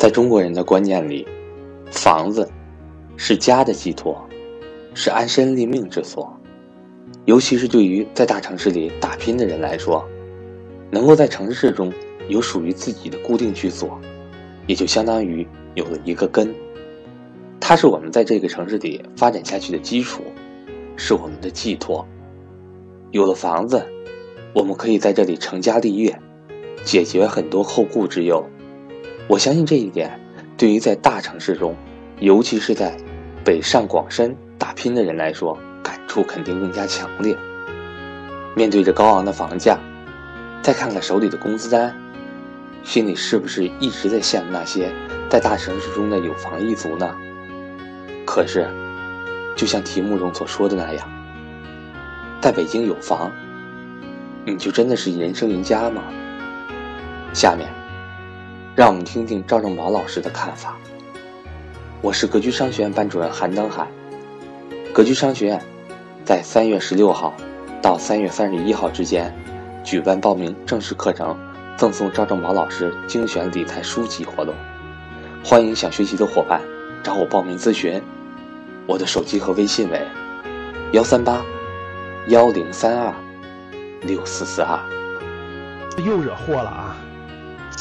在中国人的观念里，房子是家的寄托，是安身立命之所。尤其是对于在大城市里打拼的人来说，能够在城市中有属于自己的固定居所，也就相当于有了一个根。它是我们在这个城市里发展下去的基础，是我们的寄托。有了房子，我们可以在这里成家立业，解决很多后顾之忧。我相信这一点，对于在大城市中，尤其是在北上广深打拼的人来说，感触肯定更加强烈。面对着高昂的房价，再看看手里的工资单，心里是不是一直在羡慕那些在大城市中的有房一族呢？可是，就像题目中所说的那样，在北京有房，你就真的是人生赢家吗？下面。让我们听听赵正宝老师的看法。我是格局商学院班主任韩登海。格局商学院在三月十六号到三月三十一号之间举办报名正式课程，赠送赵正宝老师精选理财书籍活动。欢迎想学习的伙伴找我报名咨询。我的手机和微信为幺三八幺零三二六四四二。又惹祸了啊！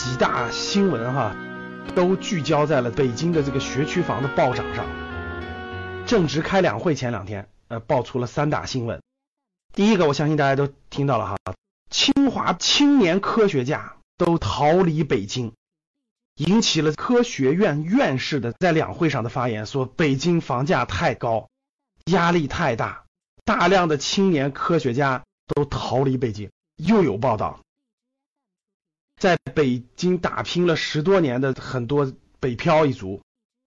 几大新闻哈，都聚焦在了北京的这个学区房的暴涨上。正值开两会前两天，呃，爆出了三大新闻。第一个，我相信大家都听到了哈，清华青年科学家都逃离北京，引起了科学院院士的在两会上的发言，说北京房价太高，压力太大，大量的青年科学家都逃离北京。又有报道。在北京打拼了十多年的很多北漂一族，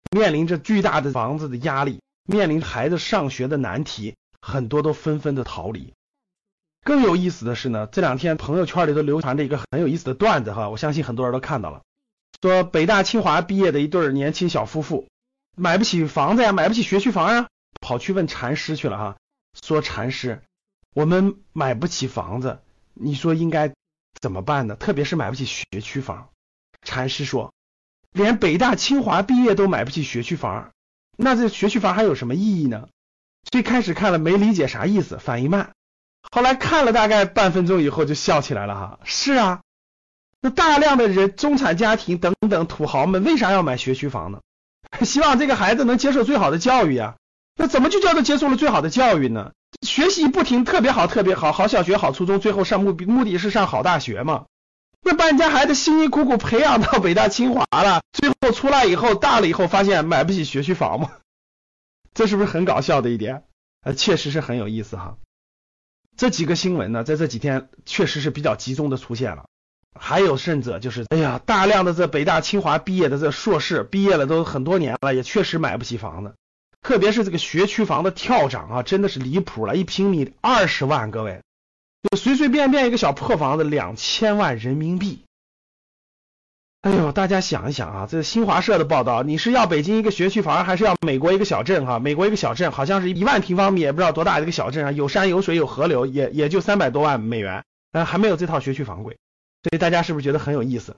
面临着巨大的房子的压力，面临孩子上学的难题，很多都纷纷的逃离。更有意思的是呢，这两天朋友圈里都流传着一个很有意思的段子哈，我相信很多人都看到了，说北大清华毕业的一对年轻小夫妇，买不起房子呀，买不起学区房呀，跑去问禅师去了哈，说禅师，我们买不起房子，你说应该？怎么办呢？特别是买不起学区房，禅师说，连北大清华毕业都买不起学区房，那这学区房还有什么意义呢？最开始看了没理解啥意思，反应慢，后来看了大概半分钟以后就笑起来了哈。是啊，那大量的人中产家庭等等土豪们为啥要买学区房呢？希望这个孩子能接受最好的教育啊。那怎么就叫做接受了最好的教育呢？学习不停，特别好，特别好，好小学，好初中，最后上目目的是上好大学嘛？那把人家孩子辛辛苦苦培养到北大清华了，最后出来以后，大了以后发现买不起学区房嘛？这是不是很搞笑的一点？呃，确实是很有意思哈。这几个新闻呢，在这几天确实是比较集中的出现了。还有甚者就是，哎呀，大量的这北大清华毕业的这硕士，毕业了都很多年了，也确实买不起房子。特别是这个学区房的跳涨啊，真的是离谱了，一平米二十万，各位，就随随便便一个小破房子两千万人民币。哎呦，大家想一想啊，这新华社的报道，你是要北京一个学区房，还是要美国一个小镇？哈，美国一个小镇好像是一万平方米，也不知道多大的一个小镇啊，有山有水有河流，也也就三百多万美元，但还没有这套学区房贵。所以大家是不是觉得很有意思？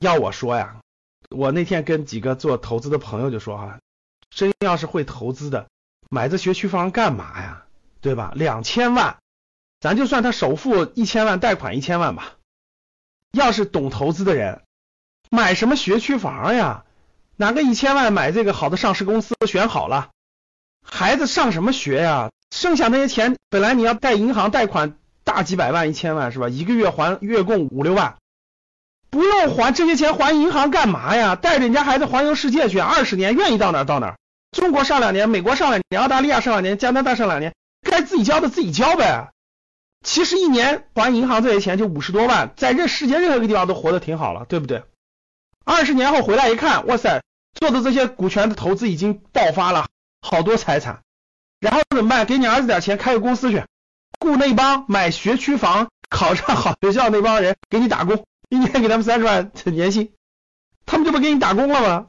要我说呀，我那天跟几个做投资的朋友就说哈。真要是会投资的，买这学区房干嘛呀？对吧？两千万，咱就算他首付一千万，贷款一千万吧。要是懂投资的人，买什么学区房呀？拿个一千万买这个好的上市公司都，选好了，孩子上什么学呀？剩下那些钱，本来你要贷银行贷款大几百万、一千万是吧？一个月还月供五六万。不用还这些钱，还银行干嘛呀？带着人家孩子环游世界去，二十年愿意到哪到哪。中国上两年，美国上两年，澳大利亚上两年，加拿大上两年，该自己交的自己交呗。其实一年还银行这些钱就五十多万，在这世界任何一个地方都活得挺好了，对不对？二十年后回来一看，哇塞，做的这些股权的投资已经爆发了好多财产，然后怎么办？给你儿子点钱，开个公司去，雇那帮买学区房、考上好学校那帮人给你打工。一年给他们三十万年薪，他们就不给你打工了吗？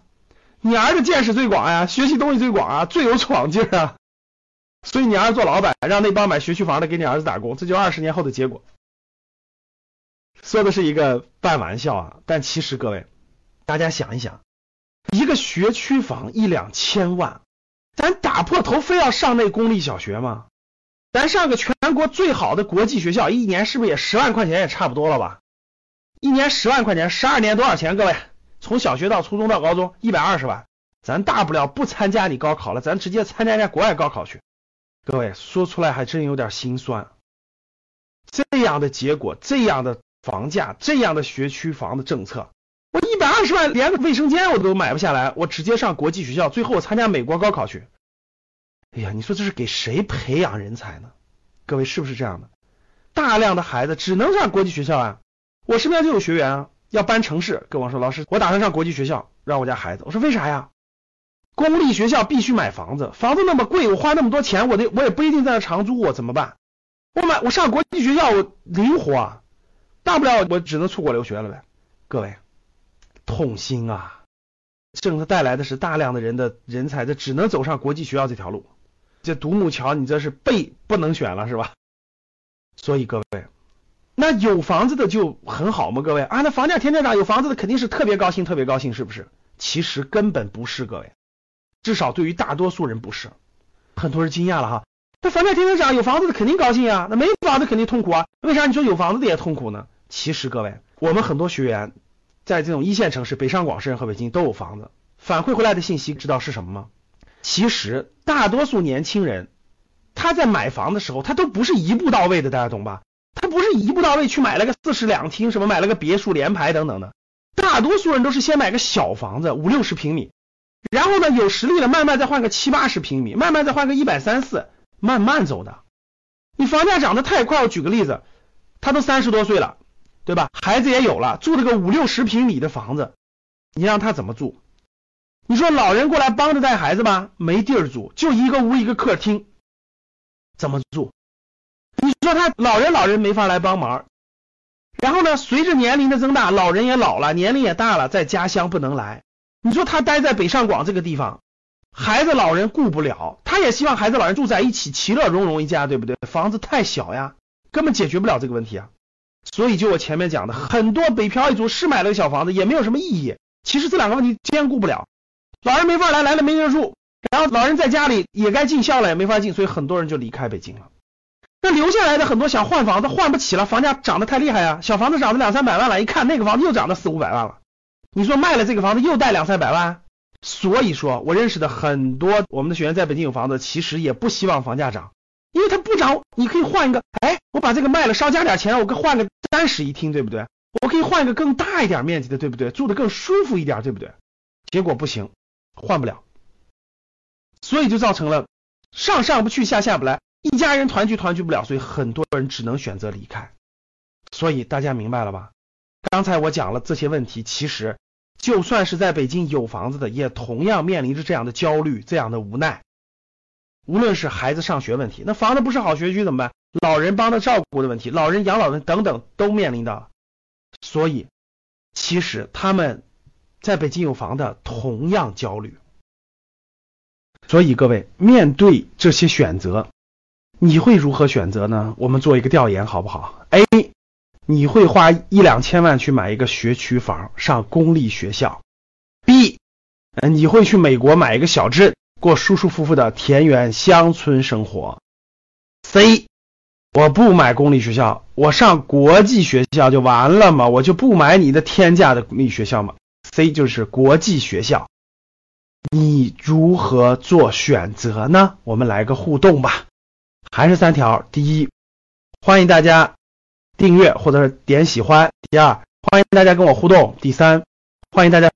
你儿子见识最广呀，学习东西最广啊，最有闯劲啊，所以你儿子做老板，让那帮买学区房的给你儿子打工，这就二十年后的结果。说的是一个半玩笑啊，但其实各位，大家想一想，一个学区房一两千万，咱打破头非要上那公立小学吗？咱上个全国最好的国际学校，一年是不是也十万块钱也差不多了吧？一年十万块钱，十二年多少钱？各位，从小学到初中到高中，一百二十万。咱大不了不参加你高考了，咱直接参加人家国外高考去。各位说出来还真有点心酸。这样的结果，这样的房价，这样的学区房的政策，我一百二十万连个卫生间我都买不下来，我直接上国际学校，最后我参加美国高考去。哎呀，你说这是给谁培养人才呢？各位是不是这样的？大量的孩子只能上国际学校啊！我身边就有学员啊，要搬城市，跟我说老师，我打算上国际学校，让我家孩子。我说为啥呀？公立学校必须买房子，房子那么贵，我花那么多钱，我得我也不一定在那长租，我怎么办？我买我上国际学校，我灵活啊，大不了我只能出国留学了呗。各位，痛心啊！政策带来的是大量的人的人才，这只能走上国际学校这条路。这独木桥，你这是被不能选了是吧？所以各位，那有房子的就很好吗？各位啊，那房价天天涨，有房子的肯定是特别高兴，特别高兴，是不是？其实根本不是，各位。至少对于大多数人不是，很多人惊讶了哈。那房价天天涨，有房子的肯定高兴啊，那没房子肯定痛苦啊。为啥你说有房子的也痛苦呢？其实各位，我们很多学员在这种一线城市，北上广深和北京都有房子，反馈回来的信息知道是什么吗？其实大多数年轻人他在买房的时候，他都不是一步到位的，大家懂吧？他不是一步到位去买了个四室两厅，什么买了个别墅联排等等的，大多数人都是先买个小房子，五六十平米。然后呢，有实力了，慢慢再换个七八十平米，慢慢再换个一百三四，慢慢走的。你房价涨得太快，我举个例子，他都三十多岁了，对吧？孩子也有了，住了个五六十平米的房子，你让他怎么住？你说老人过来帮着带孩子吧，没地儿住，就一个屋一个客厅，怎么住？说他老人老人没法来帮忙，然后呢，随着年龄的增大，老人也老了，年龄也大了，在家乡不能来。你说他待在北上广这个地方，孩子老人顾不了，他也希望孩子老人住在一起，其乐融融一家，对不对？房子太小呀，根本解决不了这个问题啊。所以就我前面讲的，很多北漂一族是买了个小房子，也没有什么意义。其实这两个问题兼顾不了，老人没法来，来了没人住，然后老人在家里也该尽孝了，也没法尽，所以很多人就离开北京了。那留下来的很多想换房子，换不起了，房价涨得太厉害呀，小房子涨了两三百万了，一看那个房子又涨了四五百万了。你说卖了这个房子又贷两三百万，所以说我认识的很多我们的学员在北京有房子，其实也不希望房价涨，因为它不涨，你可以换一个，哎，我把这个卖了，少加点钱，我换个三室一厅，对不对？我可以换一个更大一点面积的，对不对？住的更舒服一点，对不对？结果不行，换不了，所以就造成了上上不去，下下不来，一家人团聚团聚不了，所以很多人只能选择离开。所以大家明白了吧？刚才我讲了这些问题，其实。就算是在北京有房子的，也同样面临着这样的焦虑、这样的无奈。无论是孩子上学问题，那房子不是好学区怎么办？老人帮他照顾的问题，老人养老的等等都面临到。所以，其实他们在北京有房的同样焦虑。所以各位，面对这些选择，你会如何选择呢？我们做一个调研好不好？A。你会花一两千万去买一个学区房上公立学校？B，你会去美国买一个小镇过舒舒服服的田园乡村生活？C，我不买公立学校，我上国际学校就完了嘛，我就不买你的天价的公立学校嘛。C 就是国际学校，你如何做选择呢？我们来个互动吧，还是三条。第一，欢迎大家。订阅或者是点喜欢。第二，欢迎大家跟我互动。第三，欢迎大家